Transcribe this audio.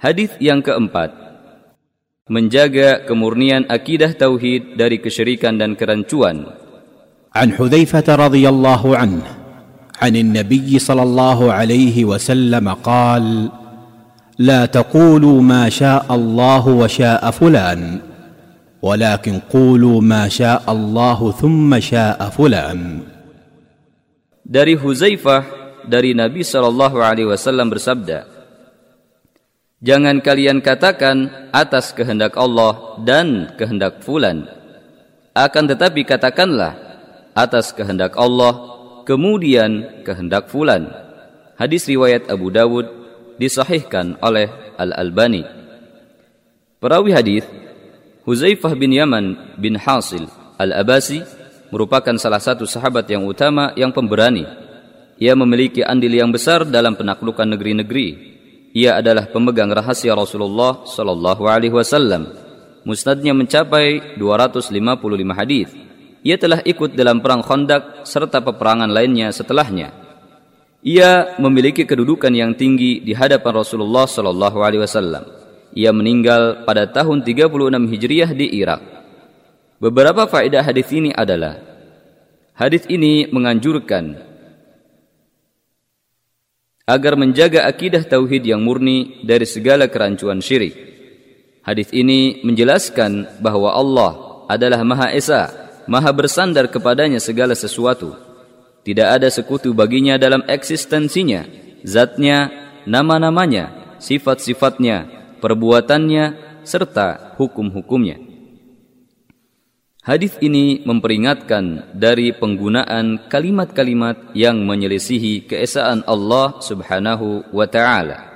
Hadis yang keempat, menjaga kemurnian akidah tauhid dari kesyirikan dan kerancuan. عن حذيفه رضي الله عنه عن النبي صلى الله عليه وسلم قال لا تقولوا ما شاء الله وشاء فلان ولكن قولوا ما شاء الله ثم شاء فلان Dari Huzaifah dari Nabi Shallallahu alaihi wasallam bersabda, Jangan kalian katakan atas kehendak Allah dan kehendak fulan. Akan tetapi katakanlah atas kehendak Allah, kemudian kehendak fulan. Hadis riwayat Abu Dawud disahihkan oleh Al-Albani. Perawi hadis Huzaifah bin Yaman bin Hasil Al-Abasi merupakan salah satu sahabat yang utama yang pemberani. Ia memiliki andil yang besar dalam penaklukan negeri-negeri. Ia adalah pemegang rahasia Rasulullah sallallahu alaihi wasallam. Musnadnya mencapai 255 hadis ia telah ikut dalam perang Khandaq serta peperangan lainnya setelahnya. Ia memiliki kedudukan yang tinggi di hadapan Rasulullah sallallahu alaihi wasallam. Ia meninggal pada tahun 36 Hijriah di Irak. Beberapa faedah hadis ini adalah hadis ini menganjurkan agar menjaga akidah tauhid yang murni dari segala kerancuan syirik. Hadis ini menjelaskan bahwa Allah adalah Maha Esa maha bersandar kepadanya segala sesuatu. Tidak ada sekutu baginya dalam eksistensinya, zatnya, nama-namanya, sifat-sifatnya, perbuatannya, serta hukum-hukumnya. Hadis ini memperingatkan dari penggunaan kalimat-kalimat yang menyelisihi keesaan Allah Subhanahu wa taala.